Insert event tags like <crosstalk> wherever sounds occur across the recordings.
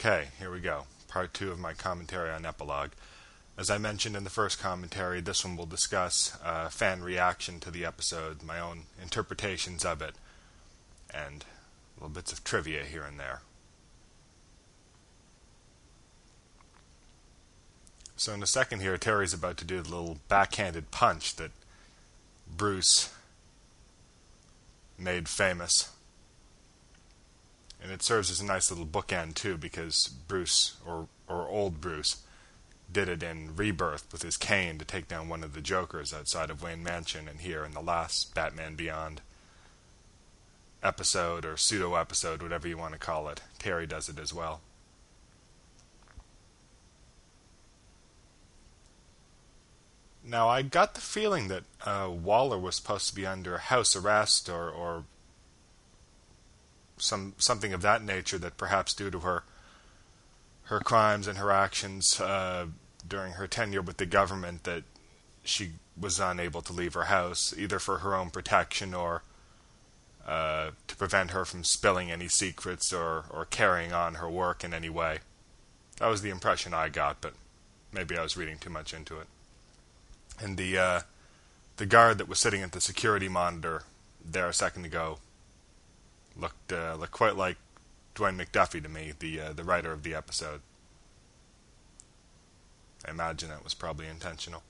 Okay, here we go. Part two of my commentary on Epilogue. As I mentioned in the first commentary, this one will discuss uh, fan reaction to the episode, my own interpretations of it, and little bits of trivia here and there. So in a second here, Terry's about to do the little backhanded punch that Bruce made famous and it serves as a nice little bookend too because Bruce or or old Bruce did it in Rebirth with his cane to take down one of the Jokers outside of Wayne Mansion, and here in the last Batman Beyond episode or pseudo episode, whatever you want to call it, Terry does it as well. Now, I got the feeling that uh, Waller was supposed to be under house arrest or, or some something of that nature that perhaps due to her her crimes and her actions uh, during her tenure with the government that she was unable to leave her house either for her own protection or uh, to prevent her from spilling any secrets or, or carrying on her work in any way. That was the impression I got, but maybe I was reading too much into it. And the uh, the guard that was sitting at the security monitor there a second ago looked uh, looked quite like Dwayne McDuffie to me, the uh, the writer of the episode. I imagine that was probably intentional.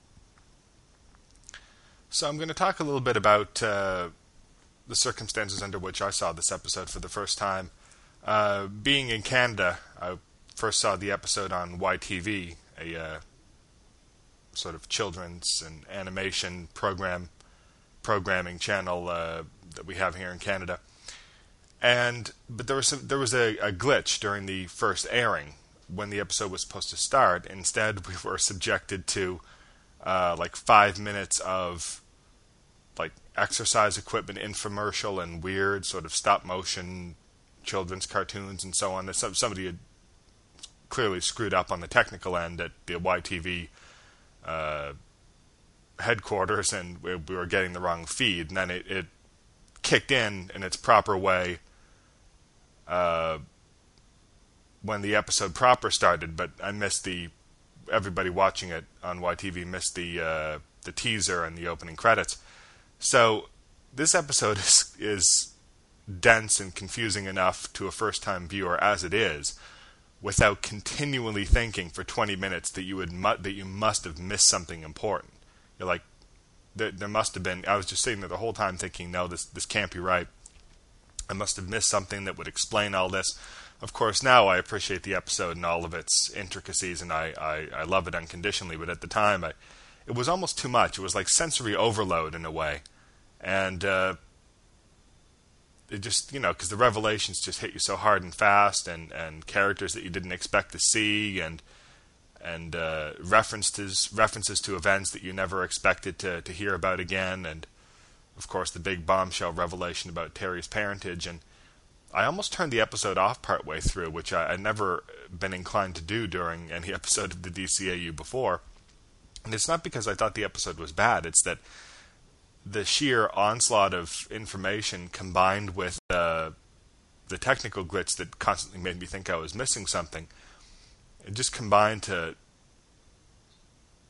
So I'm going to talk a little bit about uh, the circumstances under which I saw this episode for the first time. Uh, being in Canada, I first saw the episode on YTV, a uh, sort of children's and animation program programming channel uh, that we have here in Canada and but there was some, there was a, a glitch during the first airing when the episode was supposed to start. Instead, <laughs> we were subjected to uh, like five minutes of like exercise equipment infomercial and weird sort of stop motion children's cartoons and so on. Somebody had clearly screwed up on the technical end at the YTV uh, headquarters, and we, we, were getting the wrong feed. And then it, it kicked in in its proper way uh, when the episode proper started, but I missed the everybody watching it on YTV missed the uh, the teaser and the opening credits. So this episode <laughs> is is dense and confusing enough to a first time viewer as it is without continually thinking for 20 minutes that you would mu- that you must have missed something important. You're like there, there must have been I was just sitting there the whole time thinking no this this can't be right. I must have missed something that would explain all this. Of course, now I appreciate the episode and all of its intricacies, and I, I, I love it unconditionally. But at the time, I, it was almost too much. It was like sensory overload in a way, and uh, it just you know because the revelations just hit you so hard and fast, and and characters that you didn't expect to see, and and uh, references references to events that you never expected to to hear about again, and of course, the big bombshell revelation about Terry's parentage, and I almost turned the episode off partway through, which I, would never been inclined to do during <laughs> any episode of the DCAU before. And it's not because I thought the episode was bad, it's that the sheer onslaught of information combined with uh, the technical glitch that constantly made me think I was missing something, it just combined to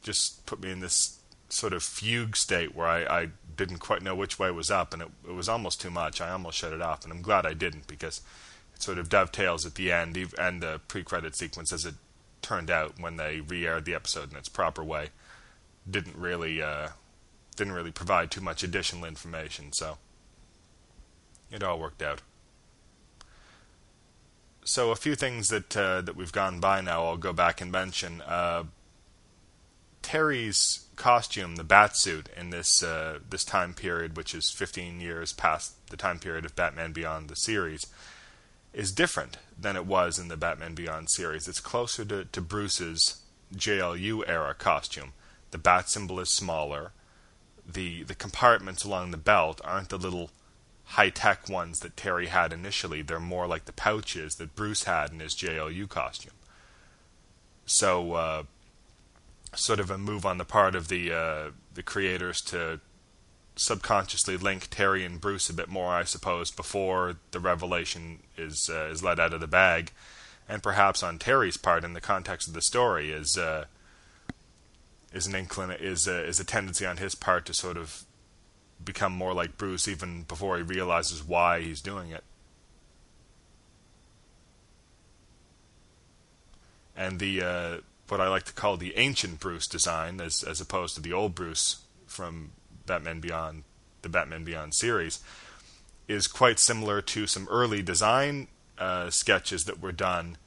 just put me in this sort of fugue state where I, I didn't quite know which way was up, and it, it was almost too much. I almost shut it off, and I'm glad I didn't because it sort of dovetails at the end and the pre-credit sequence as it turned out when they re-aired the episode in its proper way. Didn't really uh, didn't really provide too much additional information, so it all worked out. So a few things that uh, that we've gone by now, I'll go back and mention. Uh, Terry's costume, the bat suit, in this uh, this time period, which is 15 years past the time period of Batman Beyond the series, is different than it was in the Batman Beyond series. It's closer to, to Bruce's JLU era costume. The bat symbol is smaller. The the compartments along the belt aren't the little high tech ones that Terry had initially. They're more like the pouches that Bruce had in his JLU costume. So uh, sort of a move on the part of the uh, the creators to subconsciously link Terry and Bruce a bit more, I suppose, before the revelation is uh, is let out of the bag, and perhaps on Terry's part in the context of the story, is uh, is an inclin is a, is a tendency on his part to sort of become more like Bruce even before he realizes why he's doing it. And the uh, what I like to call the ancient Bruce design, as as opposed to the old Bruce from Batman Beyond, the Batman Beyond series, is quite similar to some early design uh, sketches that were done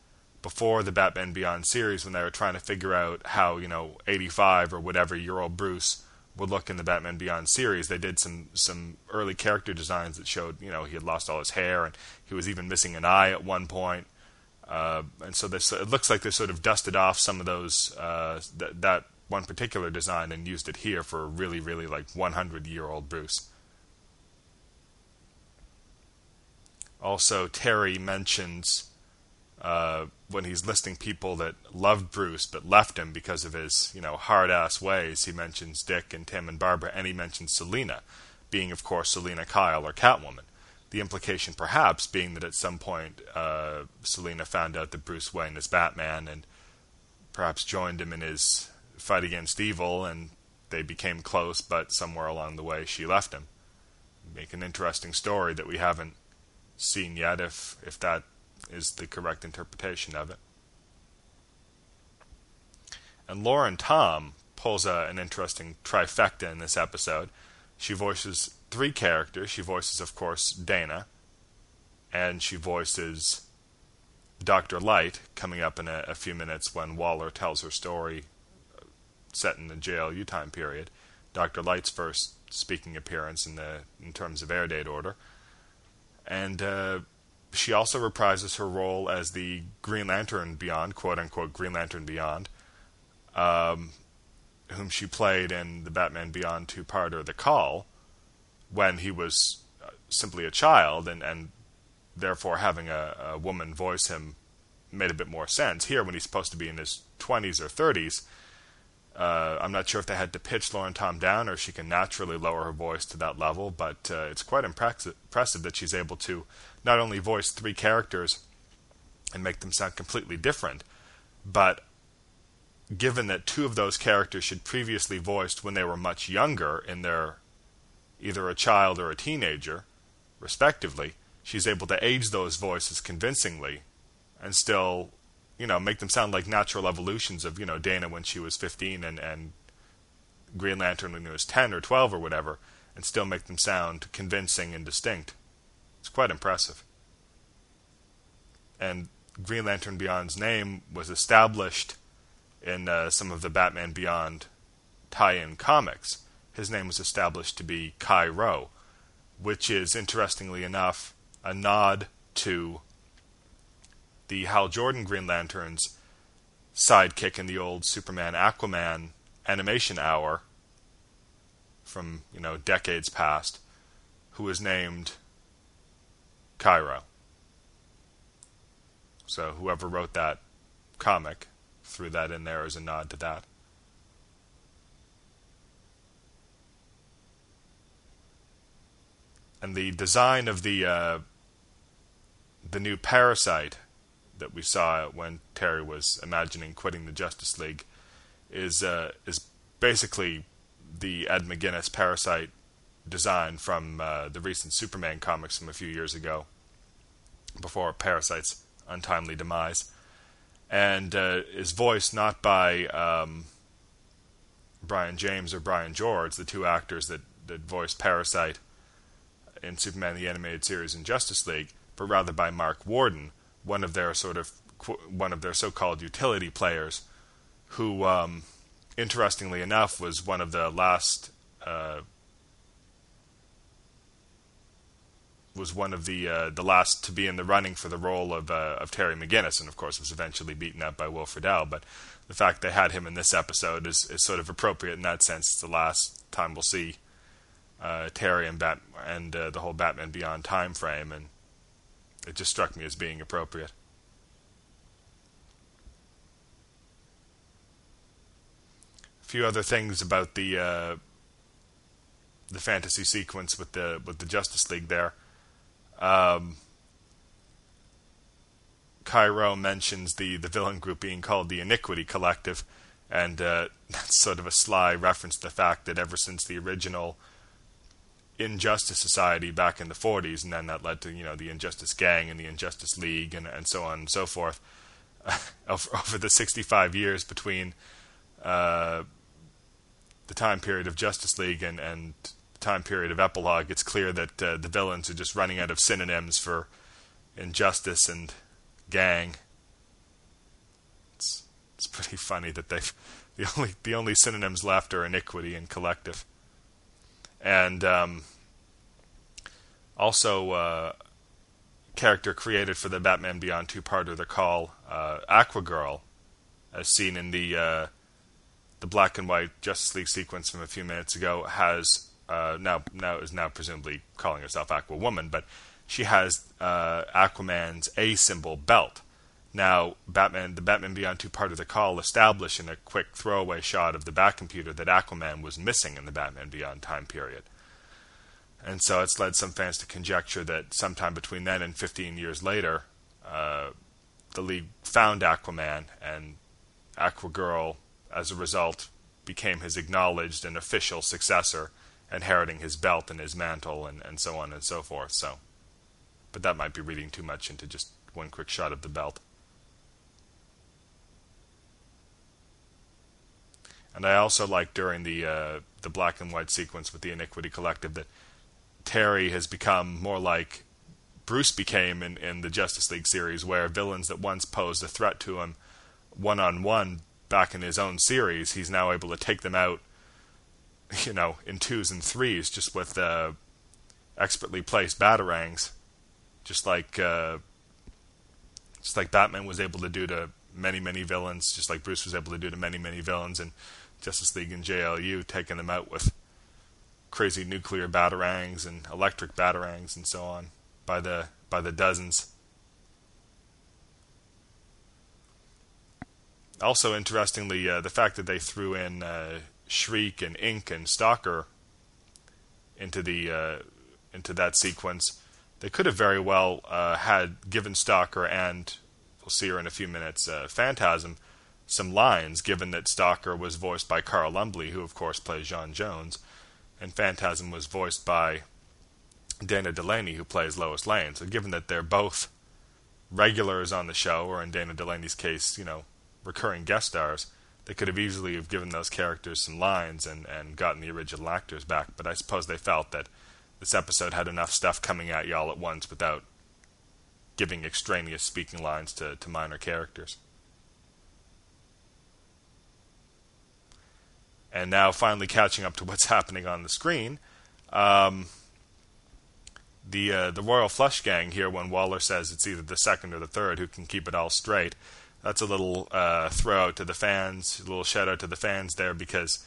before the Batman Beyond series when they were trying to figure out how you know 85 or whatever year old Bruce would look in the Batman Beyond series. They did some some early character designs that showed you know he had lost all his hair and he was even missing an eye at one point. Uh, and so this it looks like they sort of dusted off some of those uh, th- that one particular design and used it here for a really really like 100 year old Bruce. Also, Terry mentions uh, when he's listing people that loved Bruce but left him because of his, you know, hard ass ways, he mentions Dick and Tim and Barbara, and he mentions Selina, being of course Selina Kyle or Catwoman. The implication, perhaps, being that at some point uh, Selina found out that Bruce Wayne is Batman and perhaps joined him in his fight against evil, and they became close, but somewhere along the way she left him. Make an interesting story that we haven't seen yet, if if that is the correct interpretation of it. And Lauren Tom pulls a, an interesting trifecta in this episode. She voices three characters. She voices, of course, Dana, and she voices Dr. Light, coming up in a, a few minutes when Waller tells her story uh, set in the JLU time period. Dr. Light's first speaking appearance in the in terms of air date order. And uh, she also reprises her role as the Green Lantern Beyond, quote unquote Green Lantern Beyond, um, whom she played in the Batman Beyond two parter, The Call, when he was uh, simply a child, and, and therefore having a, a woman voice him made a bit more sense. Here, when he's supposed to be in his 20s or 30s, uh, I'm not sure if they had to pitch Lauren Tom down or she can naturally lower her voice to that level, but uh, it's quite impressive, impressive that she's able to not only voice three characters and make them sound completely different, but given that two of those characters she'd previously voiced when they were much younger in their either a child or a teenager, respectively, she's able to age those voices convincingly and still you know, make them sound like natural evolutions of, you know, Dana when she was 15 and, and Green Lantern when he was 10 or 12 or whatever, and still make them sound convincing and distinct. It's quite impressive. And Green Lantern Beyond's name was established in uh, some of the Batman Beyond tie in comics. His name was established to be Kai-Ro, which is, interestingly enough, a nod to the Hal Jordan Green Lantern's sidekick in the old Superman Aquaman animation hour from, you know, decades past, who was named Kai-Ro. So whoever wrote that comic threw that in there as a nod to that. And the design of the uh, the new parasite that we saw when Terry was imagining quitting the Justice League is uh, is basically the Ed McGuinness Parasite design from uh, the recent Superman comics from a few years ago, before Parasite's untimely demise, and uh, is voiced not by um, Brion James or Brian George, the two actors that that voiced Parasite in Superman the Animated Series and Justice League, but rather by Mark Warden, one of their sort of one of their so-called utility players, who, um, interestingly enough, was one of the last uh, was one of the uh, the last to be in the running for the role of uh, of Terry McGinnis, and of course was eventually beaten up by Will Friedle. But the fact they had him in this episode is, is sort of appropriate in that sense. It's the last time we'll see uh, Terry and Bat and uh, the whole Batman Beyond time frame, and it just struck me as being appropriate. A few other things about the uh, the fantasy sequence with the with the Justice League there. Um, Kai-Ro mentions the, the villain group being called the Iniquity Collective, and uh, <laughs> that's sort of a sly reference to the fact that ever since the original Injustice Society back in the 40s, and then that led to you know the Injustice Gang and the Injustice League and, and so on and so forth, <laughs> over the 65 years between uh, the time period of Justice League and, and time period of epilogue, it's clear that uh, the villains are just running out of synonyms for injustice and gang. It's it's pretty funny that they've <laughs> the only the only synonyms left are iniquity and collective, and um, also uh, character created for the Batman Beyond two-parter, the call uh, Aquagirl, as seen in the uh, the black and white Justice League sequence from a few minutes ago, has uh, now now is now presumably calling herself Aqua Woman, but she has uh, Aquaman's A symbol belt. Now, Batman, the Batman Beyond two part of the call established in a quick throwaway shot of the Batcomputer that Aquaman was missing in the Batman Beyond time period. And so it's led some fans to conjecture that sometime between then and 15 years later, uh, the League found Aquaman, and Aquagirl, as a result, became his acknowledged and official successor inheriting his belt and his mantle and, and so on and so forth. So, but that might be reading too much into just one quick shot of the belt. And I also like during the uh, the black and white sequence with the Iniquity Collective that Terry has become more like Bruce became in, in the Justice League series, where villains that once posed a threat to him one on one back in his own series, he's now able to take them out <laughs> you know, in twos and threes, just with uh, expertly placed batarangs, just like uh, just like Batman was able to do to many many villains, just like Bruce was able to do to many many villains. In Justice League and JLU, taking them out with crazy nuclear batarangs and electric batarangs and so on by the by the dozens. Also, interestingly, uh, the fact that they threw in uh, Shriek and Inque and Stalker into the uh, into that sequence, they could have very well uh, had given Stalker and we'll see her in a few minutes, uh, Phantasm, some lines. Given that Stalker was voiced by Carl Lumbly, who of course plays J'onn J'onzz, and Phantasm was voiced by Dana Delany, who plays Lois Lane. So given that they're both regulars on the show, or in Dana Delany's case, you know, recurring guest stars they could have easily have given those characters some lines and, and gotten the original actors back, but I suppose they felt that this episode had enough stuff coming at you all at once without giving extraneous speaking lines to, to minor characters. And now, finally catching up to what's <laughs> happening on the screen, um, the uh, the Royal Flush Gang here, when Waller says it's either the second or the third who can keep it all straight, that's a little uh, throw out to the fans, a little shout out to the fans there because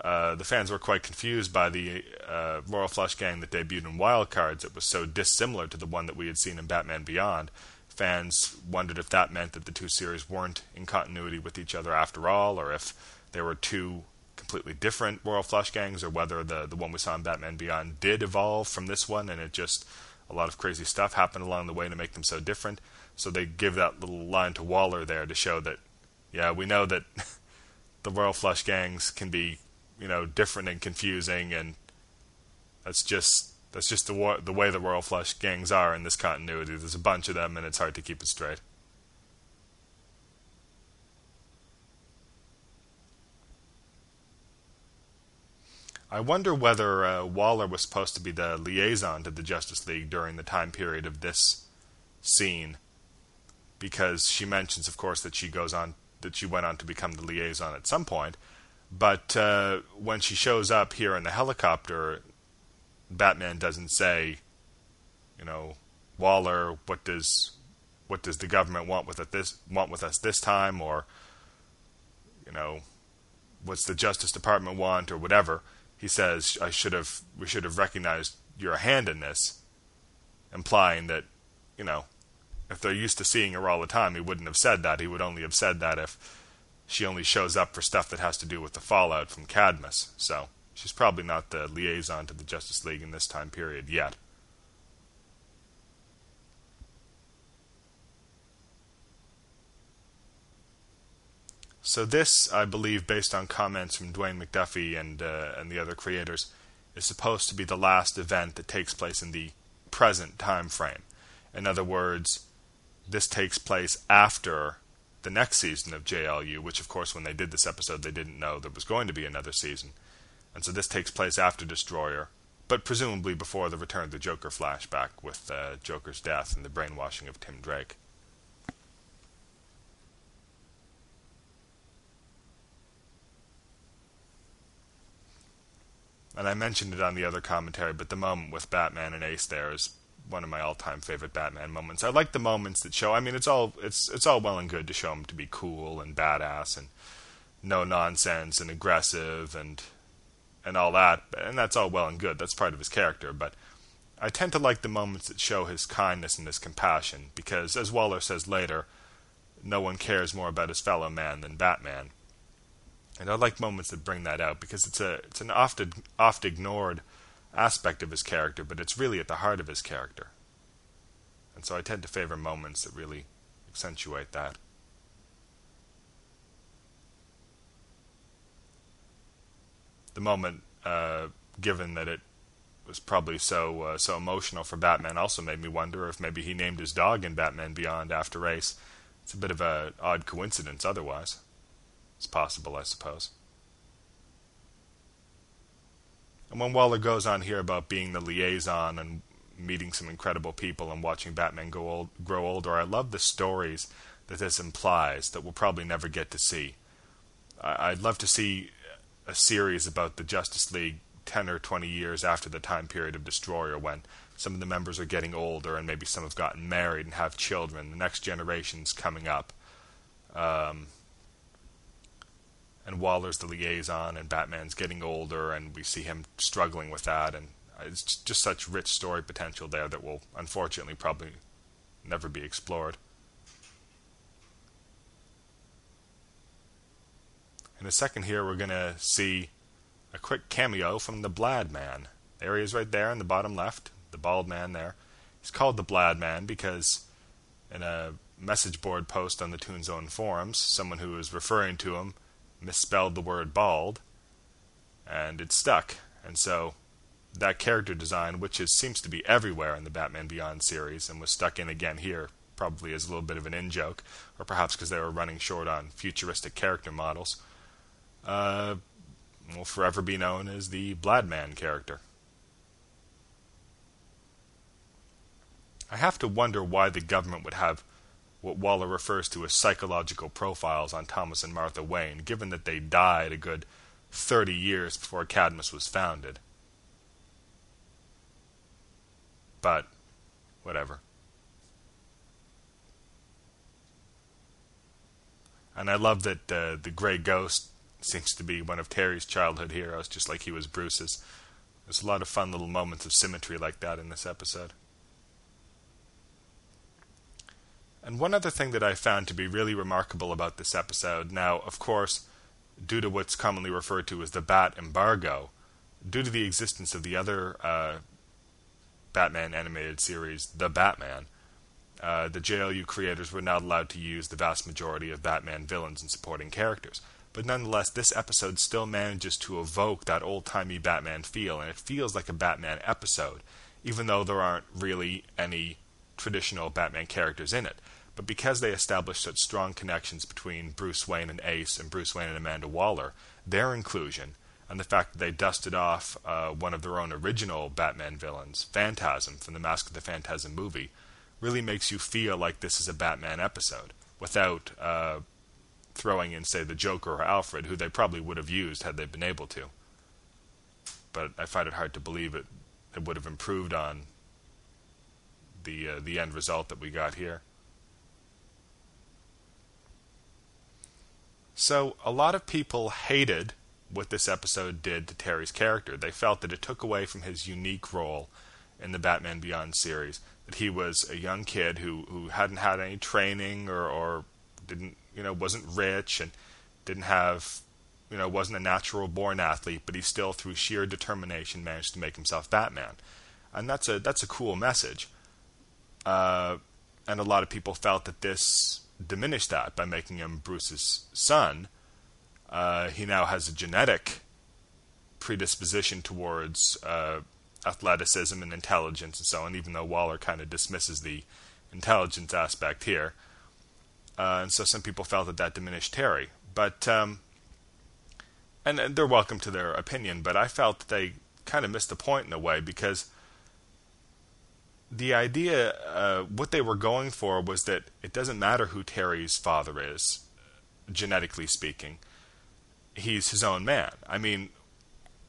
uh, the fans were quite confused by the uh, Royal Flush Gang that debuted in Wild Cards. It was so dissimilar to the one that we had seen in Batman Beyond. Fans wondered if that meant that the two series weren't in continuity with each other after all, or if there were two completely different Royal Flush Gangs, or whether the the one we saw in Batman Beyond did evolve from this one, and it just a lot of crazy stuff happened along the way to make them so different. So they give that little line to Waller there to show that, yeah, we know that <laughs> the Royal Flush gangs can be, you know, different and confusing, and that's just that's just the the way the Royal Flush gangs are in this continuity. There's a bunch of them, and it's hard to keep it straight. I wonder whether uh, Waller was supposed to be the liaison to the Justice League during the time period of this scene because she mentions, of course, that she goes on that she went on to become the liaison at some point. But uh, when she shows up here in the helicopter, Batman doesn't say, you know, Waller, what does what does the government want with it this want with us this time, or you know, what's the Justice Department want, or whatever. He says, I should have we should have recognized your hand in this, implying that, you know, if they're used to seeing her all the time, he wouldn't have said that. He would only have said that if she only shows up for stuff that has to do with the fallout from Cadmus. So she's probably not the liaison to the Justice League in this time period yet. So this, I believe, based on comments from Dwayne McDuffie and uh, and the other creators, is supposed to be the last event that takes place in the present time frame. In other words, this takes place after the next season of JLU, which, of course, when they did this episode, they didn't know there was going to be another season. And so this takes place after Destroyer, but presumably before the Return of the Joker flashback with uh, Joker's death and the brainwashing of Tim Drake. And I mentioned it on the other commentary, but the moment with Batman and Ace there is one of my all-time favorite Batman moments. I like the moments that show. I mean, it's all it's it's all well and good to show him to be cool and badass and no nonsense and aggressive and and all that, and that's all well and good. That's part of his character, but I tend to like the moments that show his kindness and his compassion because, as Waller says later, no one cares more about his fellow man than Batman. And I like moments that bring that out because it's a it's an oft oft ignored aspect of his character, but it's really at the heart of his character. And so I tend to favor moments that really accentuate that. The moment, uh, given that it was probably so uh, so emotional for Batman, also made me wonder if maybe he named his dog in Batman Beyond after Ace. It's a bit of a odd coincidence, otherwise. It's possible, I suppose. And when Waller goes on here about being the liaison and meeting some incredible people and watching Batman go old, grow older, I love the stories that this implies that we'll probably never get to see. I'd love to see a series about the Justice League 10 or 20 years after the time period of Destroyer when some of the members are getting older and maybe some have gotten married and have children. The next generation's coming up. Um, and Waller's the liaison, and Batman's getting older, and we see him struggling with that, and it's just such rich story potential there that will unfortunately probably never be explored. In a second here, we're going to see a quick cameo from the Blad Man. There he is right there in the bottom left, the bald man there. He's called the Blad Man because in a message board post on the Toon Zone forums, someone who was referring to him misspelled the word bald, and it stuck. And so that character design, which is, seems to be everywhere in the Batman Beyond series, and was stuck in again here, probably as a little bit of an in joke, or perhaps because they were running short on futuristic character models, uh, will forever be known as the Bladman character. I have to wonder why the government would have what Waller refers to as psychological profiles on Thomas and Martha Wayne, given that they died a good 30 years before Cadmus was founded. But, whatever. And I love that uh, the Grey Ghost seems to be one of Terry's childhood heroes, just like he was Bruce's. There's a lot of fun little moments of symmetry like that in this episode. And one other thing that I found to be really remarkable about this episode, now, of course, due to what's commonly referred to as the Bat embargo, due to the existence of the other uh, Batman animated series, The Batman, uh, the JLU creators were not allowed to use the vast majority of Batman villains and supporting characters. But nonetheless, this episode still manages to evoke that old timey Batman feel, and it feels like a Batman episode, even though there aren't really any traditional Batman characters in it. But because they established such strong connections between Bruce Wayne and Ace and Bruce Wayne and Amanda Waller, their inclusion and the fact that they dusted off uh, one of their own original Batman villains, Phantasm, from the Mask of the Phantasm movie, really makes you feel like this is a Batman episode without uh, throwing in, say, the Joker or Alfred, who they probably would have used had they been able to. But I find it hard to believe it, it would have improved on the uh, the end result that we got here. So a lot of people hated what this episode did to Terry's character. They felt that it took away from his unique role in the Batman Beyond series. That he was a young kid who, who hadn't had any training or, or didn't you know wasn't rich and didn't have you know wasn't a natural born athlete, but he still through sheer determination managed to make himself Batman. And that's a that's a cool message. Uh, and a lot of people felt that this diminished that by making him Bruce's son, Uh, he now has a genetic predisposition towards uh, athleticism and intelligence and so on, even though Waller kind of dismisses the intelligence aspect here. Uh, and so some people felt that that diminished Terry. But, um, and, and, they're welcome to their opinion, but I felt that they kind of missed the point in a way because the idea, uh, what they were going for was that it doesn't matter who Terry's father is, genetically speaking. He's his own man. I mean,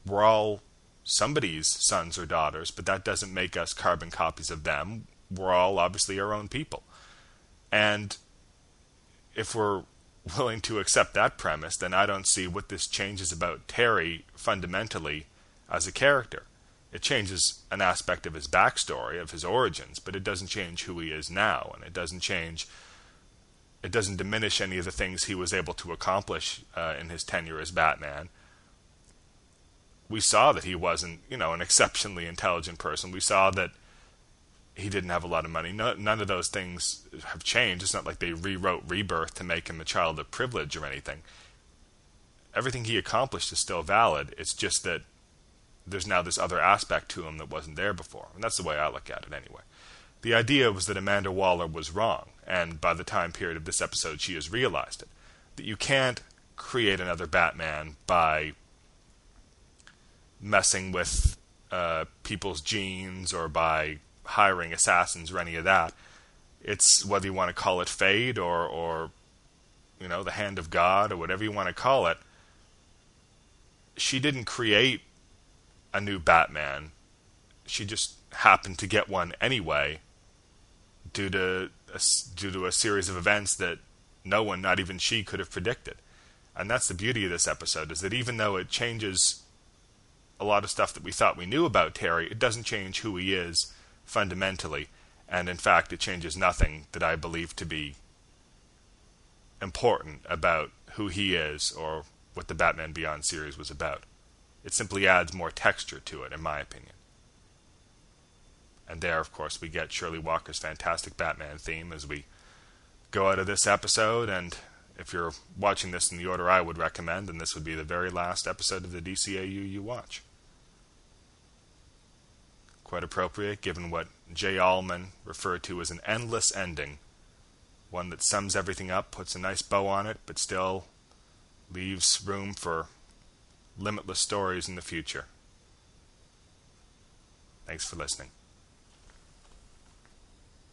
we're all somebody's sons or daughters, but that doesn't make us carbon copies of them. We're all obviously our own people. And if we're willing to accept that premise, then I don't see what this changes about Terry fundamentally as a character. It changes an aspect of his backstory, of his origins, but it doesn't change who he is now, and it doesn't change. It doesn't diminish any of the things he was able to accomplish uh, in his tenure as Batman we saw that he wasn't, you know, an exceptionally intelligent person. We saw that he didn't have a lot of money. No, none of those things have changed. It's not like they rewrote Rebirth to make him a child of privilege or anything. Everything he accomplished is still valid. It's just that there's now this other aspect to him that wasn't there before. And that's the way I look at it anyway. The idea was that Amanda Waller was wrong, and by the time period of this episode, she has realized it. That you can't create another Batman by messing with uh, people's genes or by hiring assassins or any of that. It's whether you want to call it fate or, or you know, the hand of God or whatever you want to call it. She didn't create a new Batman. She just happened to get one anyway due to a, due to a series of events that no one, not even she, could have predicted. And that's the beauty of this episode is that even though it changes a lot of stuff that we thought we knew about Terry, it doesn't change who he is fundamentally. And in fact, it changes nothing that I believe to be important about who he is or what the Batman Beyond series was about. It simply adds more texture to it, in my opinion. And there, of course, we get Shirley Walker's fantastic Batman theme as we go out of this episode. And if you're watching this in the order I would recommend, then this would be the very last episode of the DCAU you watch. Quite appropriate given what Jay Allman referred to as an endless ending. One that sums everything up, puts a nice bow on it, but still leaves room for limitless stories in the future. Thanks for listening.